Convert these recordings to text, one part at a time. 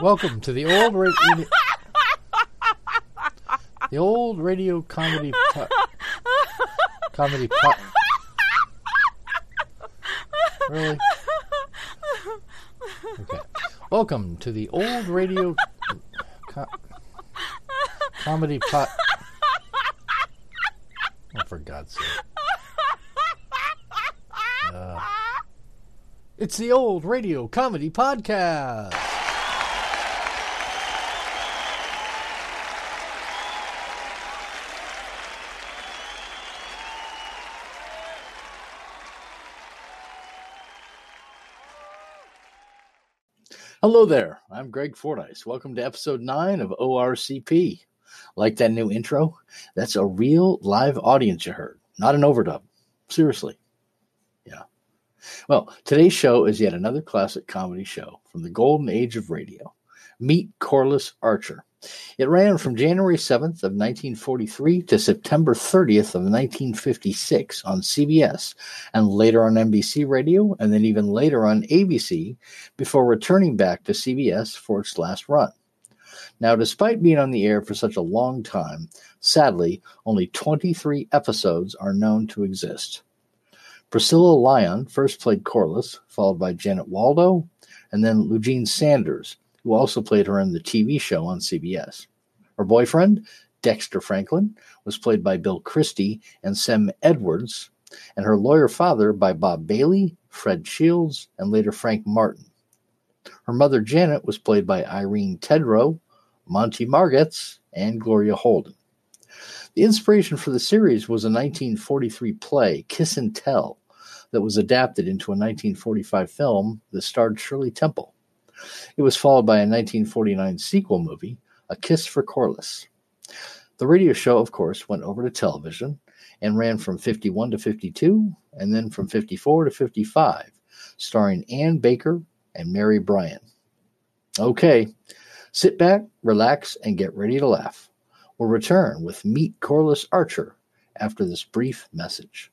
Welcome to the old radio, the old radio comedy po- comedy po- Really? Okay. Welcome to the old radio co- comedy pot. Oh, for God's sake! Uh, it's the old radio comedy podcast. Hello there. I'm Greg Fordyce. Welcome to episode 9 of ORCP. Like that new intro? That's a real live audience you heard, not an overdub. Seriously. Yeah. Well, today's show is yet another classic comedy show from the golden age of radio. Meet Corliss Archer. It ran from January 7th of 1943 to September 30th of 1956 on CBS and later on NBC Radio and then even later on ABC before returning back to CBS for its last run. Now, despite being on the air for such a long time, sadly, only 23 episodes are known to exist. Priscilla Lyon first played Corliss, followed by Janet Waldo, and then Lugene Sanders, who also played her in the TV show on CBS. Her boyfriend, Dexter Franklin, was played by Bill Christy and Sam Edwards, and her lawyer father by Bob Bailey, Fred Shields, and later Frank Martin. Her mother, Janet, was played by Irene Tedrow, Monty Margetts, and Gloria Holden. The inspiration for the series was a 1943 play, Kiss and Tell, that was adapted into a 1945 film that starred Shirley Temple. It was followed by a 1949 sequel movie, A Kiss for Corliss. The radio show, of course, went over to television and ran from 51 to 52 and then from 54 to 55, starring Ann Baker and Mary Brian. Okay, sit back, relax, and get ready to laugh. We'll return with Meet Corliss Archer after this brief message.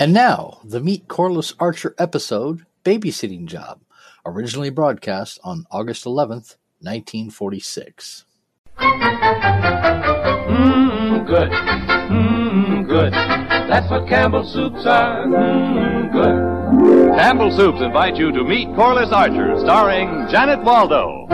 And now, the Meet Corliss Archer episode, Babysitting Job, originally broadcast on August 11th, 1946. Mmm, good. Mmm, good. That's what Campbell soups are. Mmm, good. Campbell Soups invite you to meet Corliss Archer, starring Janet Waldo.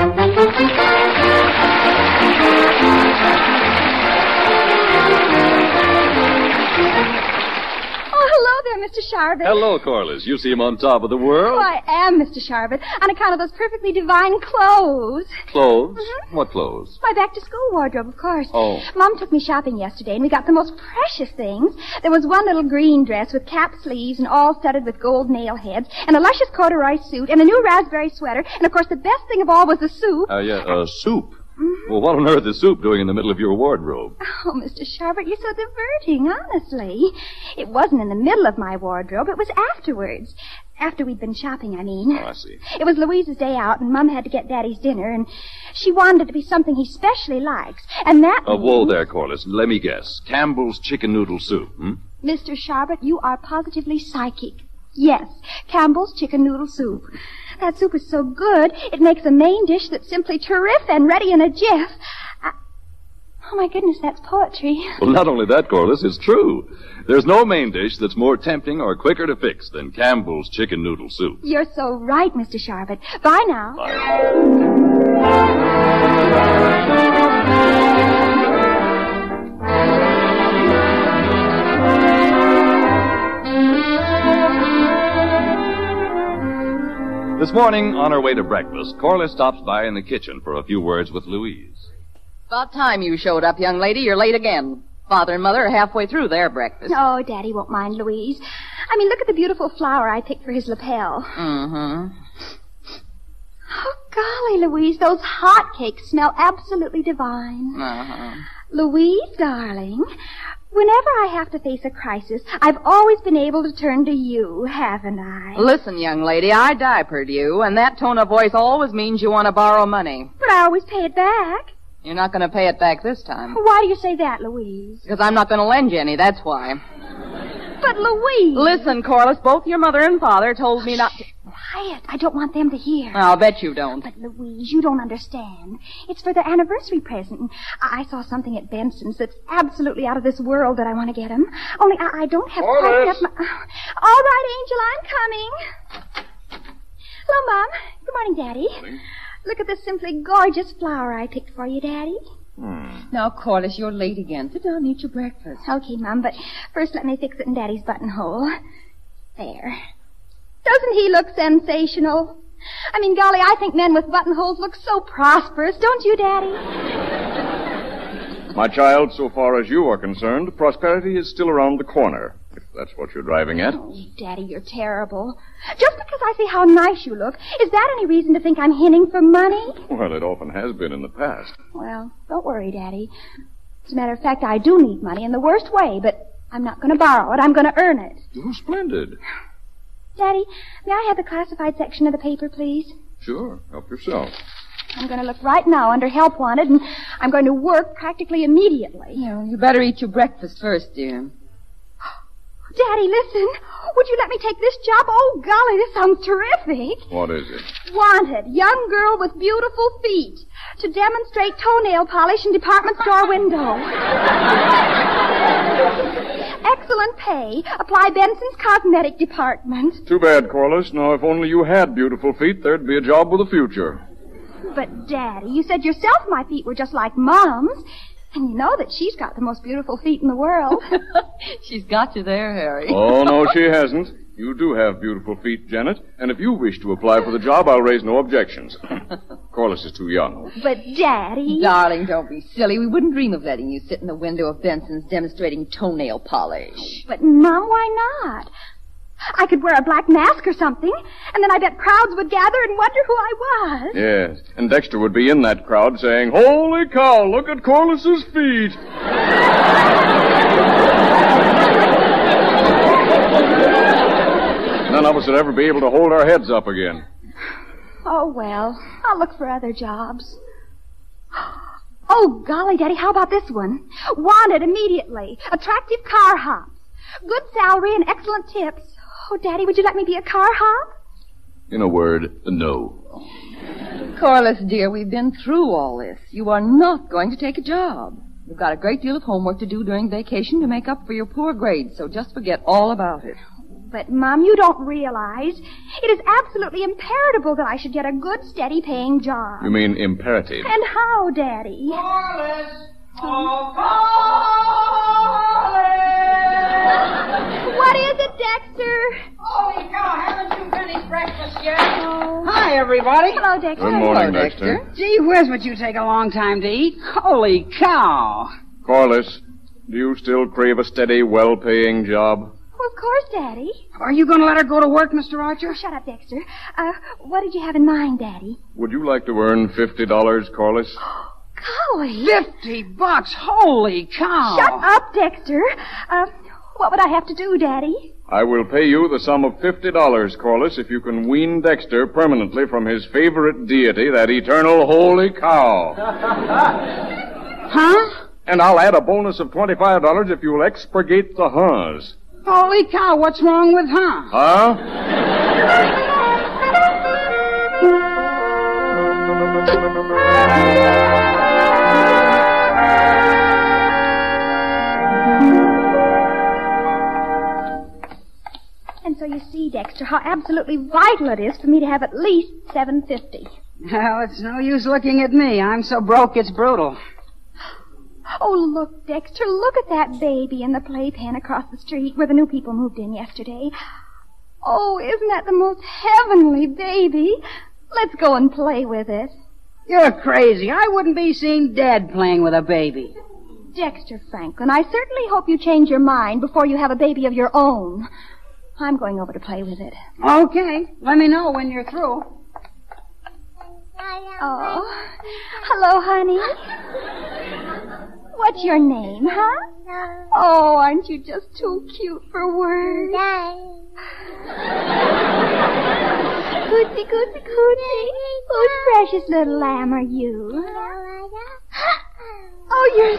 Mr. Sharvett. Hello, Corliss. You seem on top of the Oh, world. I am, Mr. Sharvett, on account of those perfectly divine clothes. Clothes? Mhm. What clothes? My back to school wardrobe, of course. Oh. Mom took me shopping yesterday, and we got the most precious things. There was one little green dress with cap sleeves and all studded with gold nail heads, and a luscious corduroy suit, and a new raspberry sweater, and of course the best thing of all was the soup. Uh, yeah, uh, soup. Well, what on earth is soup doing in the middle of your wardrobe? Oh, Mr. Sharvett, you're so diverting, honestly. It wasn't in the middle of my wardrobe, it was afterwards. After we'd been shopping, I mean. Oh, I see. It was Louise's day out, and Mum had to get Daddy's dinner, and she wanted it to be something he specially likes. And that. Uh, whoa there, Corliss. Let me guess. Campbell's chicken noodle soup, hmm? Mr. Sharvett, you are positively psychic. Yes, Campbell's chicken noodle soup. That soup is so good, it makes a main dish that's simply terrific and ready in a jiff. I... Oh, my goodness, that's poetry. Well, not only that, Corliss, it's true. There's no main dish that's more tempting or quicker to fix than Campbell's chicken noodle soup. You're so right, Mr. Sharvett. Bye now. This morning, on her way to breakfast, Corliss stops by in the kitchen for a few words with Louise. About time you showed up, young lady. You're late again. Father and Mother are halfway through their breakfast. Oh, Daddy won't mind Louise. I mean, look at the beautiful flower I picked for his lapel. Mm-hmm. Oh, Golly, Louise, those hot cakes smell absolutely divine. Uh-huh. Louise, darling, whenever I have to face a crisis, I've always been able to turn to you, haven't I? Listen, young lady, I diapered you, and that tone of voice always means you want to borrow money. But I always pay it back. You're not going to pay it back this time. Why do you say that, Louise? Because I'm not going to lend you any, that's why. But Louise. Listen, Corliss, both your mother and father told me not to. Quiet. I don't want them to hear. I'll bet you don't. But Louise, you don't understand. It's for their anniversary present. I, I saw something at Benson's that's absolutely out of this world that I want to get 'em. Only I, I don't have quite enough. Mo- All right, Angel, I'm coming. Hello, Mom. Good morning, Daddy. Look at this simply gorgeous flower I picked for you, Daddy. Now, Corliss, you're late again. Sit down and eat your breakfast. Okay, Mom, but first let me fix it in Daddy's buttonhole. There. Doesn't he look sensational? I mean, golly, I think men with buttonholes look so prosperous, don't you, Daddy? My child, so far as you are concerned, prosperity is still around the corner, if that's what you're driving at. Oh, Daddy, you're terrible. Just because I see how nice you look, is that any reason to think I'm hinting for money? Well, it often has been in the past. Well, don't worry, Daddy. As a matter of fact, I do need money in the worst way, but I'm not going to borrow it. I'm going to earn it. Oh, splendid. Daddy, may I have the classified section of the paper, please? Sure, help yourself. I'm going to look right now under Help Wanted, and I'm going to work practically immediately. You, you better eat your breakfast first, dear. Daddy, listen. Would you let me take this job? Oh, golly, this sounds terrific. What is it? Wanted, young girl with beautiful feet to demonstrate toenail polish in department store window. Excellent pay. Apply Benson's cosmetic department. Too bad, Corliss. Now, if only you had beautiful feet, there'd be a job with a future. But, Daddy, you said yourself my feet were just like Mom's. And you know that she's got the most beautiful feet in the world. She's got you there, Harry. Oh, no, she hasn't. You do have beautiful feet, Janet, and if you wish to apply for the job, I'll raise no objections. Corliss is too young. but, Daddy. Darling, don't be silly. We wouldn't dream of letting you sit in the window of Benson's demonstrating toenail polish. But, Mom, why not? I could wear a black mask or something, and then I bet crowds would gather and wonder who I was. Yes, and Dexter would be in that crowd saying, Holy cow, look at Corliss's feet. None of us would ever be able to hold our heads up again. Oh, well, I'll look for other jobs. Oh, golly, Daddy, how about this one? Wanted immediately. Attractive car hops. Good salary and excellent tips. Oh, Daddy, would you let me be a car hop? In a word, no. Corliss, dear, we've been through all this. You are not going to take a job. You've got a great deal of homework to do during vacation to make up for your poor grades, so just forget all about it. But, Mom, you don't realize it is absolutely imperative that I should get a good, steady paying job. You mean imperative. And how, Daddy? What is it, Dexter? Holy cow, haven't you finished breakfast yet? Oh. Hi, everybody. Hello, Dexter. Good morning, Hello, Dexter. Dexter. Gee whiz, would you take a long time to eat? Holy cow. Corliss, do you still crave a steady, well-paying job? Well, of course, Daddy. Are you going to let her go to work, Mr. Archer? Oh, shut up, Dexter. Uh, what did you have in mind, Daddy? Would you like to earn $50, Corliss? Golly. Fifty bucks. Holy cow. Shut up, Dexter. Uh, what would I have to do, Daddy? I will pay you the sum of $50, Corliss, if you can wean Dexter permanently from his favorite deity, that eternal holy cow. Huh? And I'll add a bonus of $25 if you'll expurgate the huhs. Holy cow, what's wrong with her? Huh? Dexter, how absolutely vital it is for me to have at least seven fifty. Well, it's no use looking at me. I'm so broke it's brutal. Oh, look, Dexter, look at that baby in the playpen across the street where the new people moved in yesterday. Oh, isn't that the most heavenly baby? Let's go and play with it. You're crazy. I wouldn't be seen dead playing with a baby. Dexter Franklin, I certainly hope you change your mind before you have a baby of your own. I'm going over to play with it. Okay. Let me know when you're through. Oh, hello, honey. What's your name, huh? Oh, aren't you just too cute for words? Cootsy, cootsy, cootsy. Whose precious little lamb are you? Oh, you're...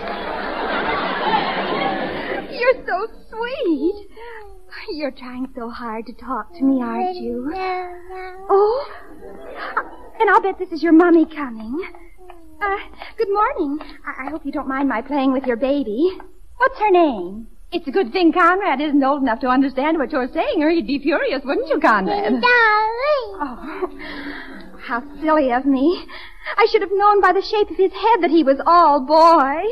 You're so sweet. You're trying so hard to talk to me, aren't you? Oh? And I'll bet this is your mummy coming. Uh, good morning. I, I hope you don't mind my playing with your baby. What's her name? It's a good thing Conrad isn't old enough to understand what you're saying, or he'd be furious, wouldn't you, Conrad? Darling. Oh, how silly of me. I should have known by the shape of his head that he was all boy.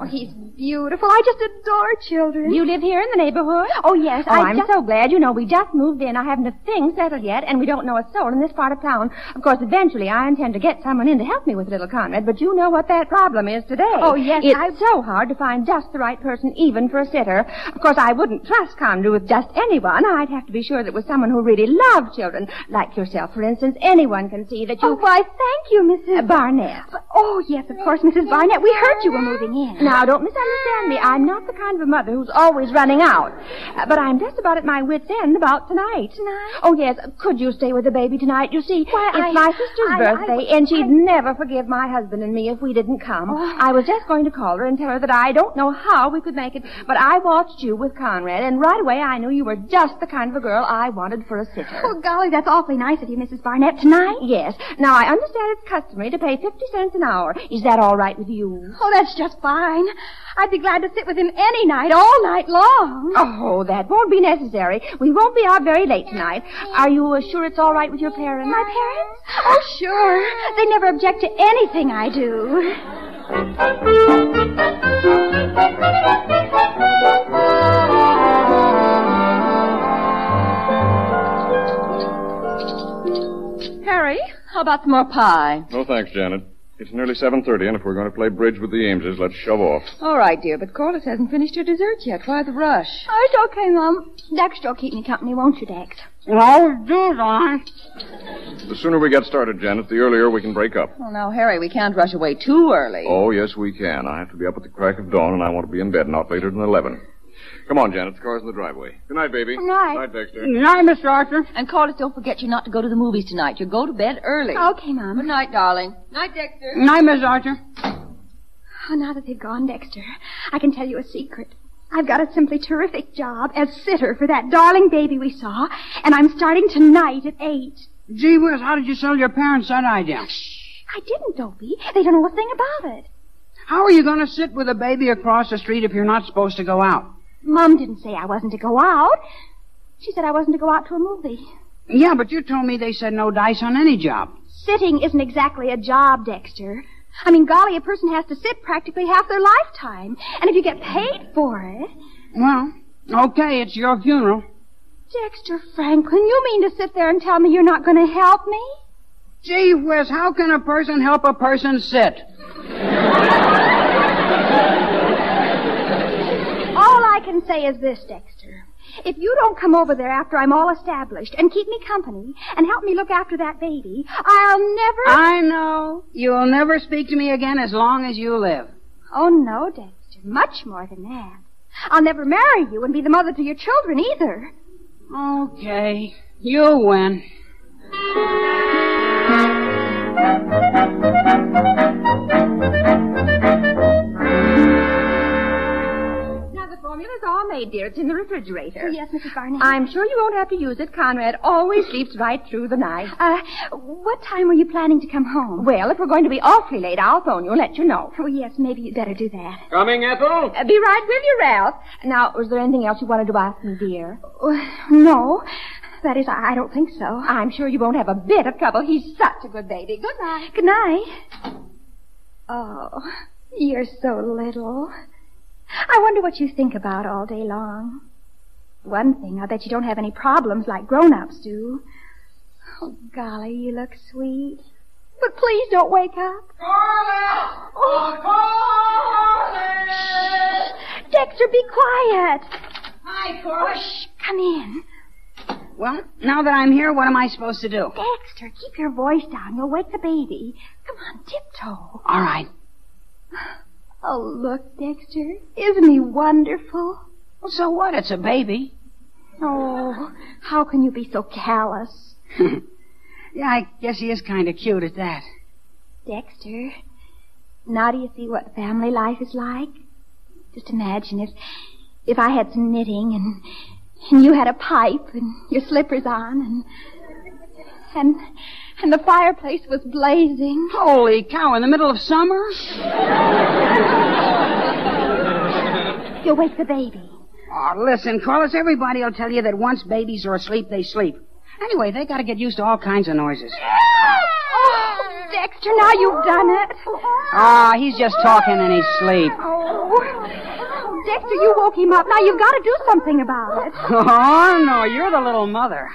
Oh, he's beautiful. I just adore children. You live here in the neighborhood? Oh, yes. Oh, I I'm just... so glad. You know, we just moved in. I haven't a thing settled yet, and we don't know a soul in this part of town. Of course, eventually I intend to get someone in to help me with little Conrad, but you know what that problem is today. Oh, yes, It's I- so hard to find just the right person, even for a sitter. Of course, I wouldn't trust Conrad with just anyone. I'd have to be sure that it was someone who really loved children. Like yourself, for instance. Anyone can see that you... Oh, why, thank you, Mrs. Barnett. Oh, yes, of course, Mrs. Barnett. We heard you were moving in. Now, don't misunderstand me. I'm not the kind of a mother who's always running out. Uh, but I'm just about at my wit's end about tonight. Tonight? Oh, yes. Could you stay with the baby tonight? You see, Why, it's I- my sister's I- birthday, I- and she'd never forgive my husband and me if we didn't come. Oh. I was just going to call her and tell her that I don't know how we could make it, but I watched you with Conrad, and right away I knew you were just the kind of a girl I wanted for a sitter. Oh, golly, that's awfully nice of you, Mrs. Barnett. Tonight? Yes. Now, I understand it's customary to pay 50 cents an hour. Is that all right with you? Oh, that's just fine. I'd be glad to sit with him any night, all night long. Oh, that won't be necessary. We won't be out very late tonight. Are you uh, sure it's all right with your parents? My parents? Oh, sure. They never object to anything I do. Harry, how about some more pie? No thanks, Janet. It's nearly 7.30, and if we're going to play bridge with the Ameses, let's shove off. All right, dear, but Corliss hasn't finished her dessert yet. Why the rush? Oh, it's okay, Mom. Dexter will keep me company, won't you, Dex? Oh, do I? The sooner we get started, Janet, the earlier we can break up. Well, now, Harry, we can't rush away too early. Oh, yes, we can. I have to be up at the crack of dawn, and I want to be in bed not later than 11. Come on, Janet. The car's in the driveway. Good night, baby. Good night. Night, Dexter. Good night, Mr. Archer. And Corliss, don't forget you're not to go to the movies tonight. You'll go to bed early. Okay, Mom. Good night, darling. Night, Dexter. Good night, Miss Archer. Oh, now that they've gone, Dexter, I can tell you a secret. I've got a simply terrific job as sitter for that darling baby we saw, and I'm starting tonight at eight. Gee whiz, how did you sell your parents that idea? I didn't, Dopey. They don't know a thing about it. How are you going to sit with a baby across the street if you're not supposed to go out? Mom didn't say I wasn't to go out. She said I wasn't to go out to a movie. Yeah, but you told me they said no dice on any job. Sitting isn't exactly a job, Dexter. I mean, golly, a person has to sit practically half their lifetime. And if you get paid for it. Well, okay, it's your funeral. Dexter Franklin, you mean to sit there and tell me you're not going to help me? Gee whiz, how can a person help a person sit? All I can say is this, Dexter. If you don't come over there after I'm all established and keep me company and help me look after that baby, I'll never. I know. You'll never speak to me again as long as you live. Oh, no, Dexter. Much more than that. I'll never marry you and be the mother to your children either. Okay. You win. Now, the formula's all made, dear. It's in the refrigerator. Yes, Mrs. Barnett. I'm sure you won't have to use it. Conrad always sleeps right through the night. Uh, what time were you planning to come home? Well, if we're going to be awfully late, I'll phone you and let you know. Oh, yes, maybe you'd better do that. Coming, Ethel? Uh, be right with you, Ralph. Now, was there anything else you wanted to ask me, dear? Uh, no. That is, I I don't think so. I'm sure you won't have a bit of trouble. He's such a good baby. Good night. Good night. Oh, you're so little. I wonder what you think about all day long. One thing, I bet you don't have any problems like grown-ups do. Oh, golly, you look sweet. But please don't wake up. Oh, Shh. Dexter, be quiet. Hi, Oh, shh, come in. Well, now that I'm here, what am I supposed to do? Dexter, keep your voice down. You'll wake the baby. Come on, tiptoe. All right. Oh, look, Dexter. Isn't he wonderful? Well, so what? It's a baby. Oh, how can you be so callous? Yeah, I guess he is kind of cute at that. Dexter, now do you see what family life is like? Just imagine if if I had some knitting and and you had a pipe and your slippers on and and and the fireplace was blazing. Holy cow, in the middle of summer? You'll wake the baby. Oh, listen, Corliss, everybody will tell you that once babies are asleep, they sleep. Anyway, they gotta get used to all kinds of noises. Oh, Dexter, now you've done it. Ah, he's just talking in his sleep. Oh, Dexter, you woke him up. Now you've got to do something about it. Oh, no, you're the little mother.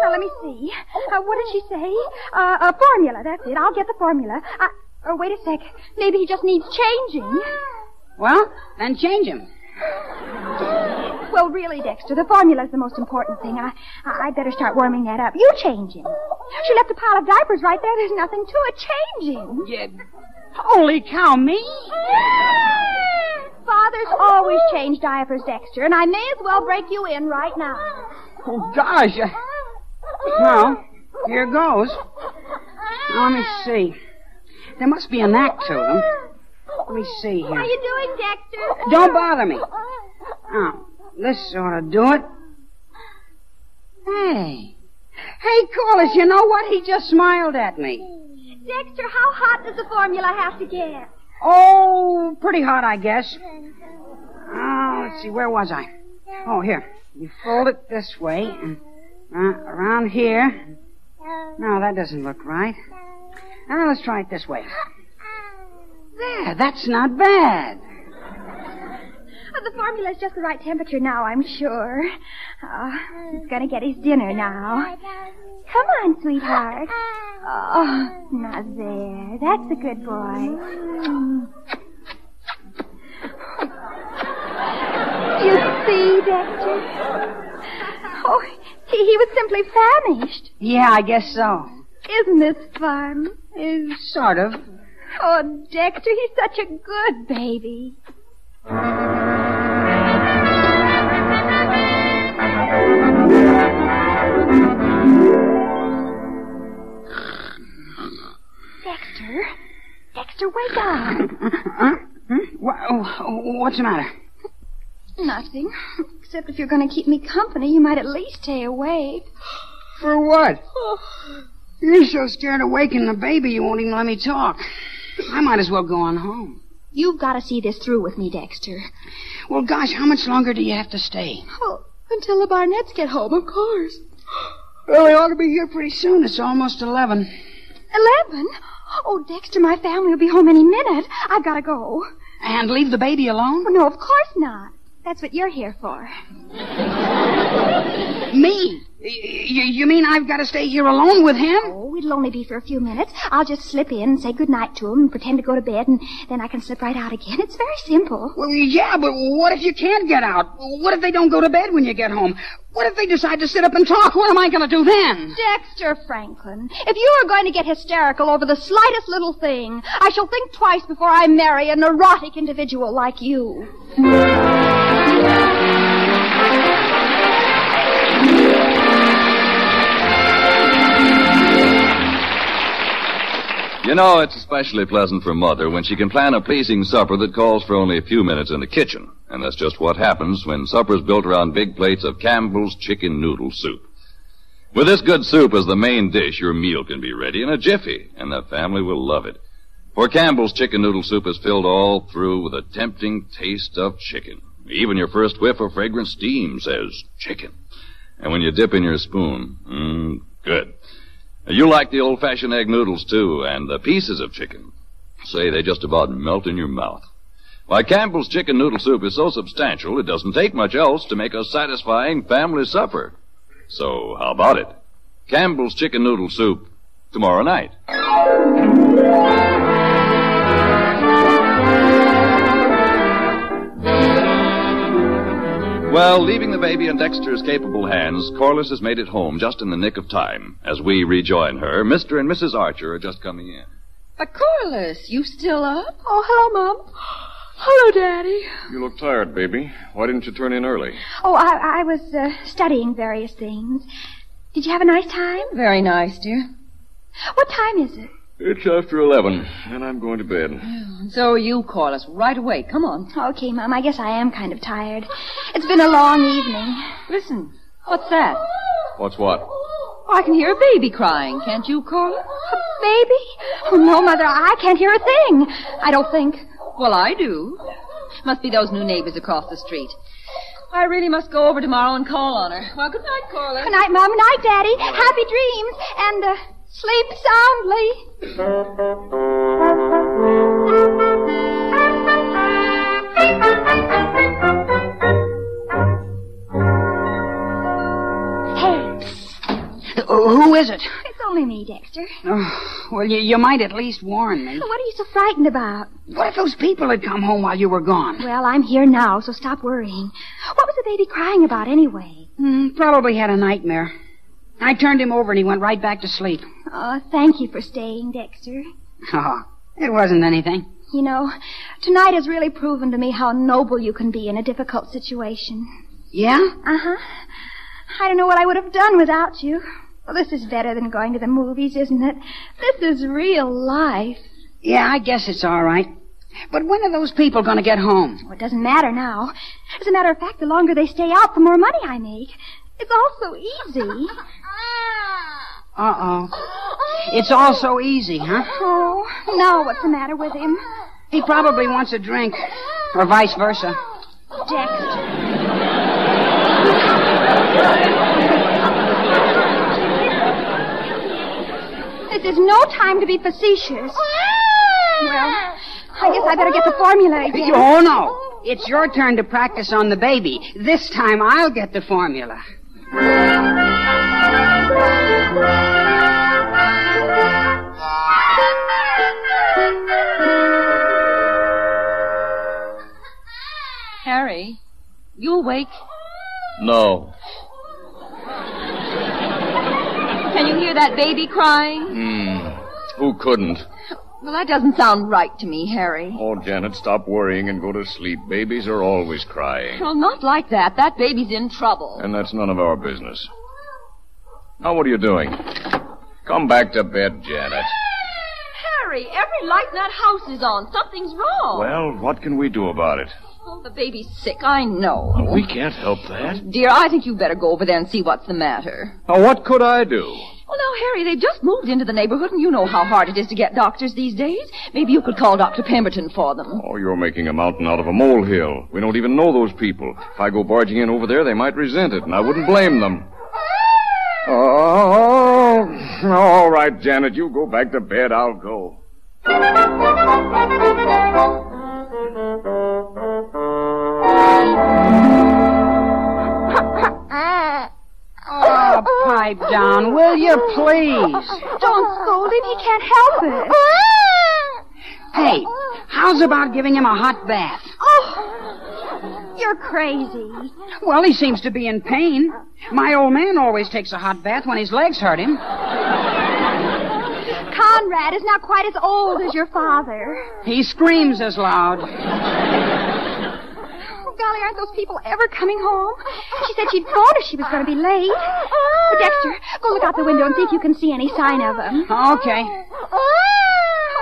Now let me see. Uh, what did she say? Uh, a formula. That's it. I'll get the formula. Uh, oh, wait a sec. Maybe he just needs changing. Well, then change him. Well, really, Dexter, the formula's the most important thing. I, I, I'd better start warming that up. You change him. She left a pile of diapers right there. There's nothing to it. Change him. Yeah. Holy cow, me? Fathers always change diapers, Dexter, and I may as well break you in right now. Oh, gosh. Well, here goes. Now, let me see. There must be a knack to them. Let me see here. How here. you doing, Dexter? Don't bother me. Oh, this ought to do it. Hey. Hey, Corliss, you know what? He just smiled at me. Dexter, how hot does the formula have to get? Oh, pretty hot, I guess. Oh, let's see, where was I? Oh, here. You fold it this way, and uh, around here. No, that doesn't look right. Now, let's try it this way. There, that's not bad. The formula's just the right temperature now, I'm sure. Oh, he's gonna get his dinner now. Come on, sweetheart. Oh, now there. That's a good boy. You see, Dexter? Oh, he, he was simply famished. Yeah, I guess so. Isn't this fun? Eh, sort of. Oh, Dexter, he's such a good baby. Huh? Oh, What's the matter? Nothing. Except if you're going to keep me company, you might at least stay awake. For what? You're so scared of waking the baby you won't even let me talk. I might as well go on home. You've got to see this through with me, Dexter. Well, gosh, how much longer do you have to stay? Oh, until the Barnetts get home, of course. Well, they ought to be here pretty soon. It's almost 11. Eleven? Oh, Dexter, my family will be home any minute. I've got to go. And leave the baby alone? Oh, no, of course not. That's what you're here for. Me? Y- y- you mean I've got to stay here alone with him? Oh, it'll only be for a few minutes. I'll just slip in and say good night to him and pretend to go to bed, and then I can slip right out again. It's very simple. Well, yeah, but what if you can't get out? What if they don't go to bed when you get home? What if they decide to sit up and talk? What am I going to do then? Dexter Franklin, if you are going to get hysterical over the slightest little thing, I shall think twice before I marry a neurotic individual like you. You know, it's especially pleasant for Mother when she can plan a pleasing supper that calls for only a few minutes in the kitchen. And that's just what happens when supper's built around big plates of Campbell's chicken noodle soup. With this good soup as the main dish, your meal can be ready in a jiffy, and the family will love it. For Campbell's chicken noodle soup is filled all through with a tempting taste of chicken. Even your first whiff of fragrant steam says chicken. And when you dip in your spoon, mmm, good. You like the old-fashioned egg noodles, too, and the pieces of chicken. Say, they just about melt in your mouth. Why, Campbell's chicken noodle soup is so substantial, it doesn't take much else to make a satisfying family supper. So, how about it? Campbell's chicken noodle soup, tomorrow night. Well, leaving the baby in Dexter's capable hands, Corliss has made it home just in the nick of time. As we rejoin her, Mr. and Mrs. Archer are just coming in. But Corliss, you still up? Oh, hello, Mom. Hello, Daddy. You look tired, baby. Why didn't you turn in early? Oh, I, I was uh, studying various things. Did you have a nice time? Very nice, dear. What time is it? It's after 11, and I'm going to bed. So you call us Right away. Come on. Okay, Mom. I guess I am kind of tired. It's been a long evening. Listen. What's that? What's what? Oh, I can hear a baby crying. Can't you, Corliss? A baby? Oh, no, Mother. I can't hear a thing. I don't think. Well, I do. Must be those new neighbors across the street. I really must go over tomorrow and call on her. Well, good night, Corliss. Good night, Mom. Good night, Daddy. Happy dreams. And, uh, sleep soundly. Hey, Who is it? it's only me, Dexter. Oh, well, you, you might at least warn me. What are you so frightened about? What if those people had come home while you were gone? Well, I'm here now, so stop worrying. What was the baby crying about anyway? Hmm, probably had a nightmare. I turned him over and he went right back to sleep. Oh, thank you for staying, Dexter. Oh, it wasn't anything. You know, tonight has really proven to me how noble you can be in a difficult situation. Yeah? Uh huh. I don't know what I would have done without you. Well, this is better than going to the movies, isn't it? This is real life. Yeah, I guess it's all right. But when are those people going to get home? Well, it doesn't matter now. As a matter of fact, the longer they stay out, the more money I make. It's all so easy. Uh-oh. It's all so easy, huh? Oh, now what's the matter with him? He probably wants a drink. Or vice versa. Dexter. This is no time to be facetious. Well, I guess I better get the formula again. Oh, no. It's your turn to practice on the baby. This time I'll get the formula. Harry, you awake? No. Can you hear that baby crying? Hmm. Who couldn't? Well, that doesn't sound right to me, Harry. Oh, Janet, stop worrying and go to sleep. Babies are always crying. Well, not like that. That baby's in trouble. And that's none of our business. Now, what are you doing? Come back to bed, Janet. Harry, every light in that house is on. Something's wrong. Well, what can we do about it? Oh, the baby's sick, I know. We can't help that. Dear, I think you better go over there and see what's the matter. Now, what could I do? Well, now, Harry, they've just moved into the neighborhood, and you know how hard it is to get doctors these days. Maybe you could call Dr. Pemberton for them. Oh, you're making a mountain out of a molehill. We don't even know those people. If I go barging in over there, they might resent it, and I wouldn't blame them. Oh, all right, Janet, you go back to bed. I'll go. Oh, pipe down, will you, please? Don't scold him. He can't help it. Hey, how's about giving him a hot bath? Oh, you're crazy. Well, he seems to be in pain. My old man always takes a hot bath when his legs hurt him. Conrad is not quite as old as your father. He screams as loud. Oh, golly, aren't those people ever coming home? She said she'd phone if she was going to be late. Oh, Dexter, go look out the window and see if you can see any sign of them. Okay.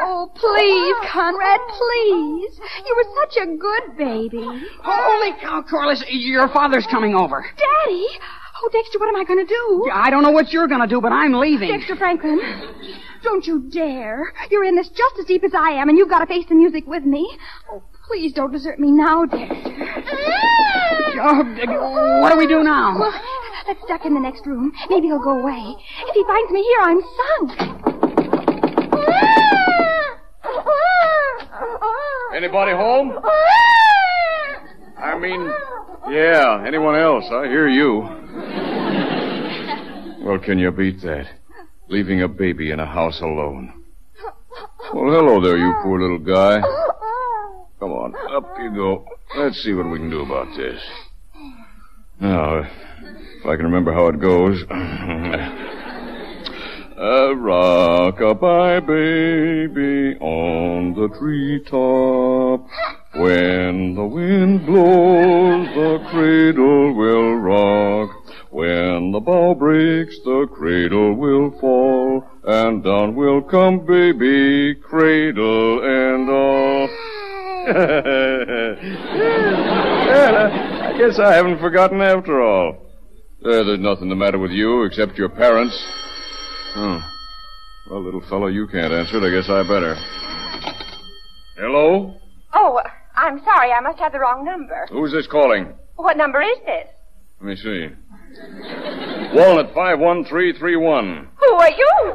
Oh, please, Conrad, please. You were such a good baby. Holy cow, Corliss, your father's coming over. Daddy! Oh, Dexter, what am I going to do? I don't know what you're going to do, but I'm leaving. Dexter Franklin, don't you dare. You're in this just as deep as I am, and you've got to face the music with me. Oh, please don't desert me now, Dexter. Oh, what do we do now? Well, let's duck in the next room. Maybe he'll go away. If he finds me here, I'm sunk. Anybody home? I mean, yeah, anyone else? I hear you. Well, can you beat that? Leaving a baby in a house alone. Well, hello there, you poor little guy. Come on, up you go. Let's see what we can do about this. Now, if I can remember how it goes. A rock-a-bye baby on the treetop. When the wind blows, the cradle will the bow breaks, the cradle will fall. And down will come baby, cradle and all. well, I guess I haven't forgotten after all. Uh, there's nothing the matter with you except your parents. Oh. Well, little fellow, you can't answer it. I guess I better. Hello? Oh, I'm sorry. I must have the wrong number. Who's this calling? What number is this? Let me see. Walnut 51331. Who are you?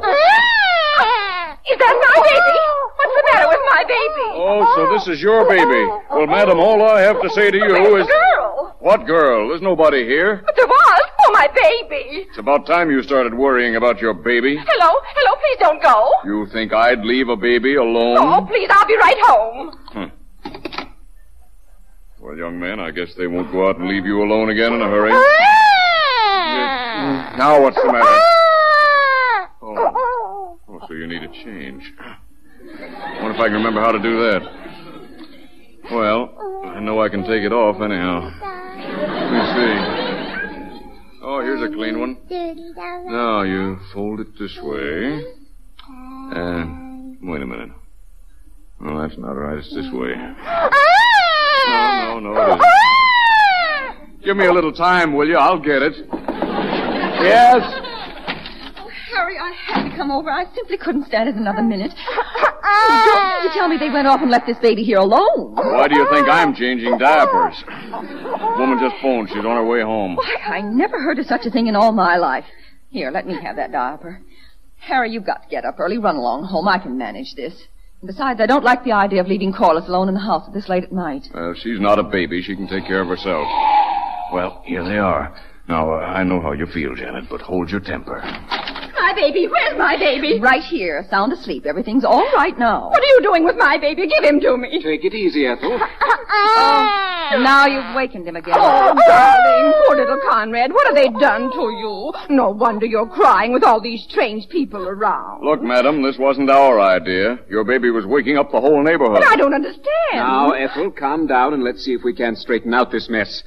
Is that my baby? What's the matter with my baby? Oh, so this is your baby. Well, madam, all I have to say to you is. girl? What girl? There's nobody here. But there was. Oh, my baby. It's about time you started worrying about your baby. Hello, hello, please don't go. You think I'd leave a baby alone? Oh, please, I'll be right home. Hmm. Well, young man, I guess they won't go out and leave you alone again in a hurry. Mm-hmm. Now what's the matter? Ah! Oh. oh, so you need a change. wonder if I can remember how to do that. Well, I know I can take it off anyhow. Let me see. Oh, here's a clean one. Now you fold it this way. And wait a minute. No, that's not right. It's this way. Ah! No, no, no, it isn't. Give me a little time, will you? I'll get it. Yes? Oh, Harry, I had to come over. I simply couldn't stand it another minute. Don't you tell me they went off and left this baby here alone. Why do you think I'm changing diapers? Woman just phoned. She's on her way home. Why, I never heard of such a thing in all my life. Here, let me have that diaper. Harry, you've got to get up early. Run along home. I can manage this. And besides, I don't like the idea of leaving Corliss alone in the house at this late at night. Well, she's not a baby. She can take care of herself. Well, here they are. Now, uh, I know how you feel, Janet, but hold your temper. My baby, where's my baby? Right here, sound asleep. Everything's all right now. What are you doing with my baby? Give him to me. Take it easy, Ethel. Oh, now you've wakened him again. Oh, darling, poor little Conrad. What have they done to you? No wonder you're crying with all these strange people around. Look, madam, this wasn't our idea. Your baby was waking up the whole neighborhood. But I don't understand. Now, Ethel, calm down and let's see if we can't straighten out this mess.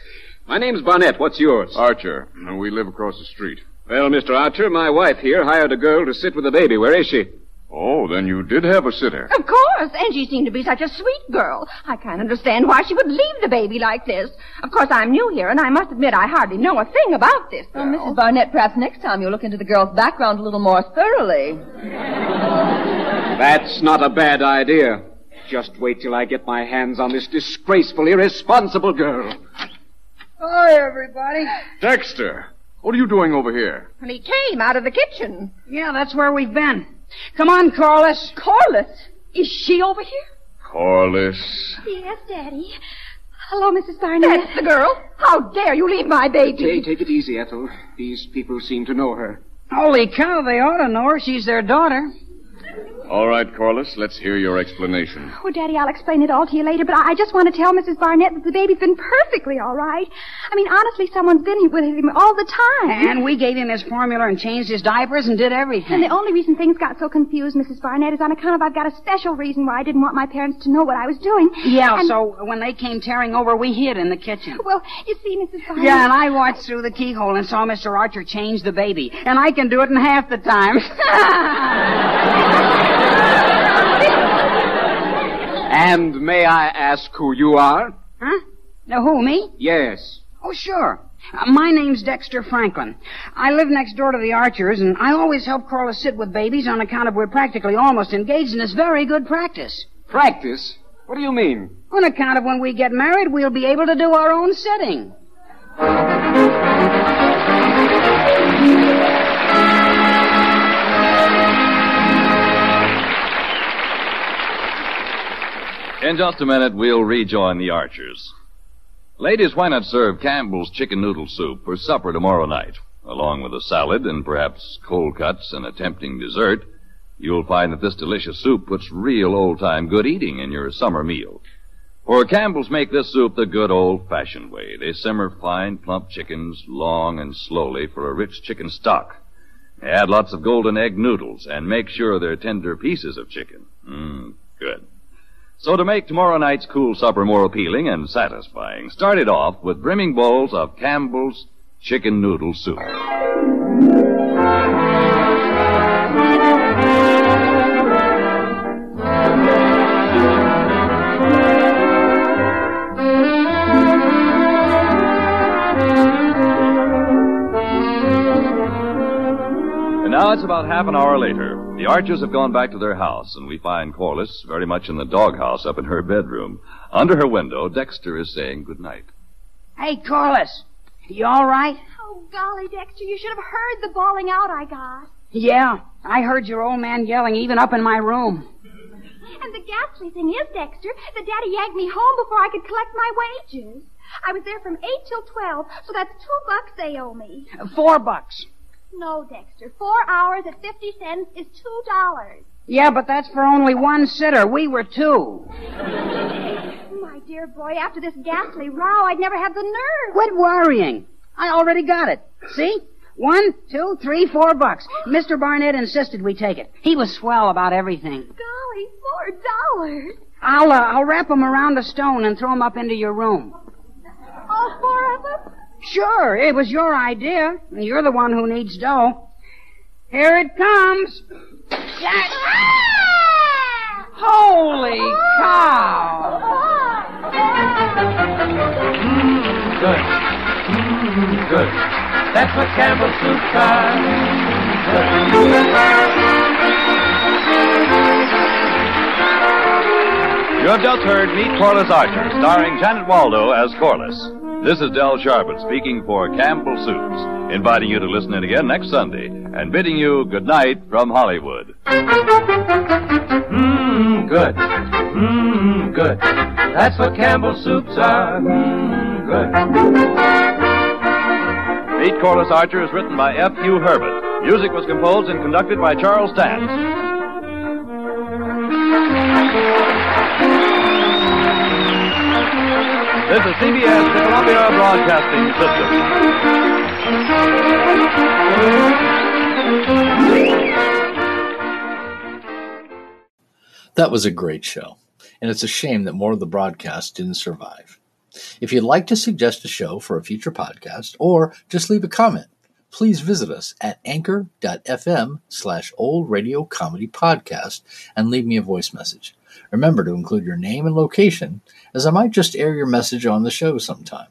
My name's Barnett. What's yours? Archer, uh, we live across the street. Well, Mr. Archer, my wife here hired a girl to sit with the baby. Where is she? Oh, then you did have a sitter. Of course, and she seemed to be such a sweet girl. I can't understand why she would leave the baby like this. Of course, I'm new here, and I must admit I hardly know a thing about this. Well, Mrs. Barnett, perhaps next time you'll look into the girl's background a little more thoroughly. That's not a bad idea. Just wait till I get my hands on this disgraceful, irresponsible girl. Hi, everybody. Dexter, what are you doing over here? And he came out of the kitchen. Yeah, that's where we've been. Come on, Corliss. Corliss? Is she over here? Corliss. Yes, Daddy. Hello, Mrs. Barnett. That's the girl. How dare you leave my baby? Take, take it easy, Ethel. These people seem to know her. Holy cow, they ought to know her. She's their daughter. All right, Corliss, let's hear your explanation. Oh, Daddy, I'll explain it all to you later, but I I just want to tell Mrs. Barnett that the baby's been perfectly all right. I mean, honestly, someone's been with him all the time. And we gave him his formula and changed his diapers and did everything. And the only reason things got so confused, Mrs. Barnett, is on account of I've got a special reason why I didn't want my parents to know what I was doing. Yeah, And- so when they came tearing over, we hid in the kitchen. Well, you see, Mrs. Barnett. Yeah, and I watched through the keyhole and saw Mr. Archer change the baby. And I can do it in half the time. And may I ask who you are? huh? Now, who, me? Yes. Oh, sure. Uh, my name's Dexter Franklin. I live next door to the Archers, and I always help Corliss sit with babies on account of we're practically almost engaged, and it's very good practice. Practice? What do you mean? On account of when we get married, we'll be able to do our own sitting. In just a minute, we'll rejoin the Archers. Ladies, why not serve Campbell's chicken noodle soup for supper tomorrow night? Along with a salad and perhaps cold cuts and a tempting dessert, you'll find that this delicious soup puts real old time good eating in your summer meal. For Campbell's make this soup the good old fashioned way. They simmer fine, plump chickens long and slowly for a rich chicken stock. Add lots of golden egg noodles and make sure they're tender pieces of chicken. Mmm, good. So to make tomorrow night's cool supper more appealing and satisfying, start it off with brimming bowls of Campbell's chicken noodle soup. And about half an hour later. The Archers have gone back to their house, and we find Corliss very much in the doghouse up in her bedroom. Under her window, Dexter is saying good night. Hey, Corliss. You all right? Oh, golly, Dexter, you should have heard the bawling out I got. Yeah, I heard your old man yelling even up in my room. And the ghastly thing is, Dexter, that Daddy yanked me home before I could collect my wages. I was there from 8 till 12, so that's two bucks they owe me. Four bucks. No, Dexter, four hours at 50 cents is two dollars. Yeah, but that's for only one sitter. We were two. My dear boy, after this ghastly row, I'd never have the nerve. Quit worrying. I already got it. See? One, two, three, four bucks. Mr. Barnett insisted we take it. He was swell about everything. Golly, four dollars. I'll, uh, I'll wrap 'em around a stone and throw 'em up into your room. All four of them? Sure, it was your idea. You're the one who needs dough. Here it comes. Holy cow! Mmm, good. Mmm, good. That's what Campbell Soup's are. You have just heard Meet Corliss Archer, starring Janet Waldo as Corliss. This is Del Sharbutt speaking for Campbell Soups, inviting you to listen in again next Sunday and bidding you good night from Hollywood. Mmm, good. Mmm, good. That's what Campbell Soups are. Mmm, good. Meet Corliss Archer is written by F. Hugh Herbert. Music was composed and conducted by Charles Dant. This is CBS, the Columbia Broadcasting System. That was a great show, and it's a shame that more of the broadcast didn't survive. If you'd like to suggest a show for a future podcast or just leave a comment, please visit us at anchor.fm slash old radio comedy podcast and leave me a voice message. Remember to include your name and location, as I might just air your message on the show sometime.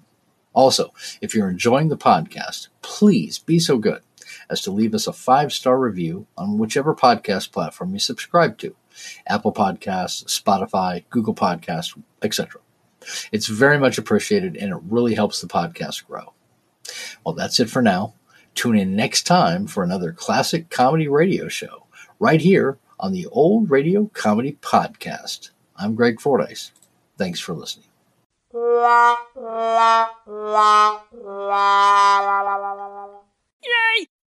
Also, if you're enjoying the podcast, please be so good as to leave us a five star review on whichever podcast platform you subscribe to Apple Podcasts, Spotify, Google Podcasts, etc. It's very much appreciated and it really helps the podcast grow. Well, that's it for now. Tune in next time for another classic comedy radio show right here on the Old Radio Comedy Podcast. I'm Greg Fordyce. Thanks for listening. Yay!